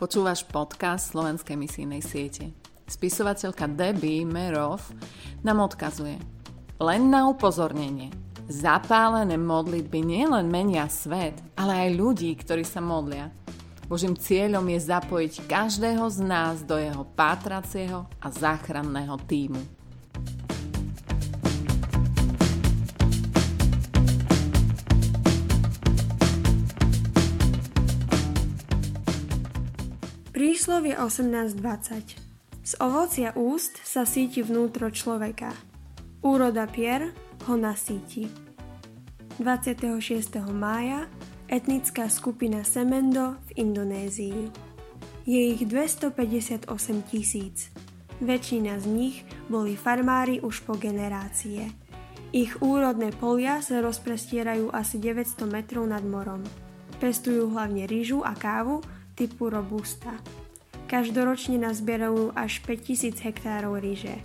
Počúvaš podcast Slovenskej misijnej siete. Spisovateľka Debbie Merov nám odkazuje. Len na upozornenie. Zapálené modlitby nielen menia svet, ale aj ľudí, ktorí sa modlia. Božím cieľom je zapojiť každého z nás do jeho pátracieho a záchranného týmu. Príslovie 18.20 Z ovocia úst sa síti vnútro človeka. Úroda pier ho nasíti. 26. mája etnická skupina Semendo v Indonézii. Je ich 258 tisíc. Väčšina z nich boli farmári už po generácie. Ich úrodné polia sa rozprestierajú asi 900 metrov nad morom. Pestujú hlavne rýžu a kávu, typu Robusta. Každoročne nazbierajú až 5000 hektárov ríže.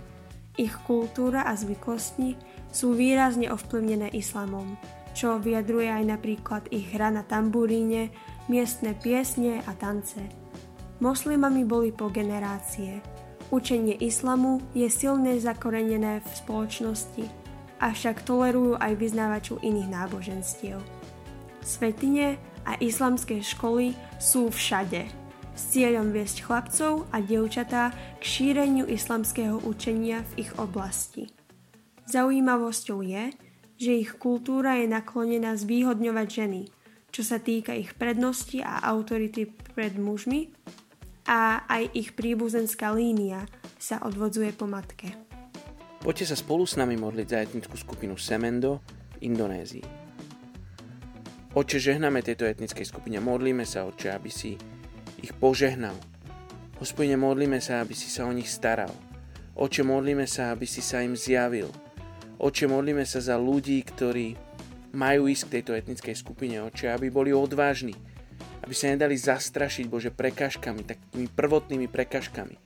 Ich kultúra a zvyklosti sú výrazne ovplyvnené islamom, čo vyjadruje aj napríklad ich hra na tamburíne, miestne piesne a tance. Moslimami boli po generácie. Učenie islamu je silne zakorenené v spoločnosti, avšak tolerujú aj vyznávačov iných náboženstiev. Svetine a islamské školy sú všade s cieľom viesť chlapcov a dievčatá k šíreniu islamského učenia v ich oblasti. Zaujímavosťou je, že ich kultúra je naklonená zvýhodňovať ženy, čo sa týka ich prednosti a autority pred mužmi a aj ich príbuzenská línia sa odvodzuje po matke. Poďte sa spolu s nami modliť za etnickú skupinu Semendo v Indonézii. Oče, žehname tejto etnickej skupine, modlíme sa, Oče, aby si ich požehnal. Hospodine, modlíme sa, aby si sa o nich staral. Oče, modlíme sa, aby si sa im zjavil. Oče, modlíme sa za ľudí, ktorí majú ísť k tejto etnickej skupine, oče, aby boli odvážni, aby sa nedali zastrašiť, Bože, prekažkami, takými prvotnými prekažkami.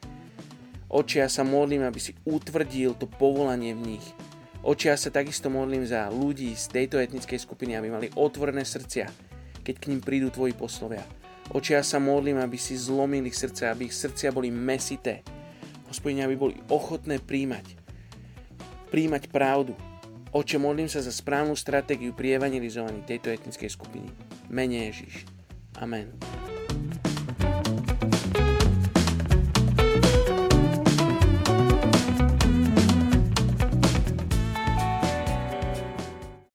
Oče, ja sa modlím, aby si utvrdil to povolanie v nich, Oči, ja sa takisto modlím za ľudí z tejto etnickej skupiny, aby mali otvorené srdcia, keď k ním prídu tvoji poslovia. Oči, ja sa modlím, aby si zlomil ich srdce, aby ich srdcia boli mesité. Hospodine, aby boli ochotné príjmať. Príjmať pravdu. Oče, modlím sa za správnu stratégiu pri evangelizovaní tejto etnickej skupiny. Mene Ježiš. Amen.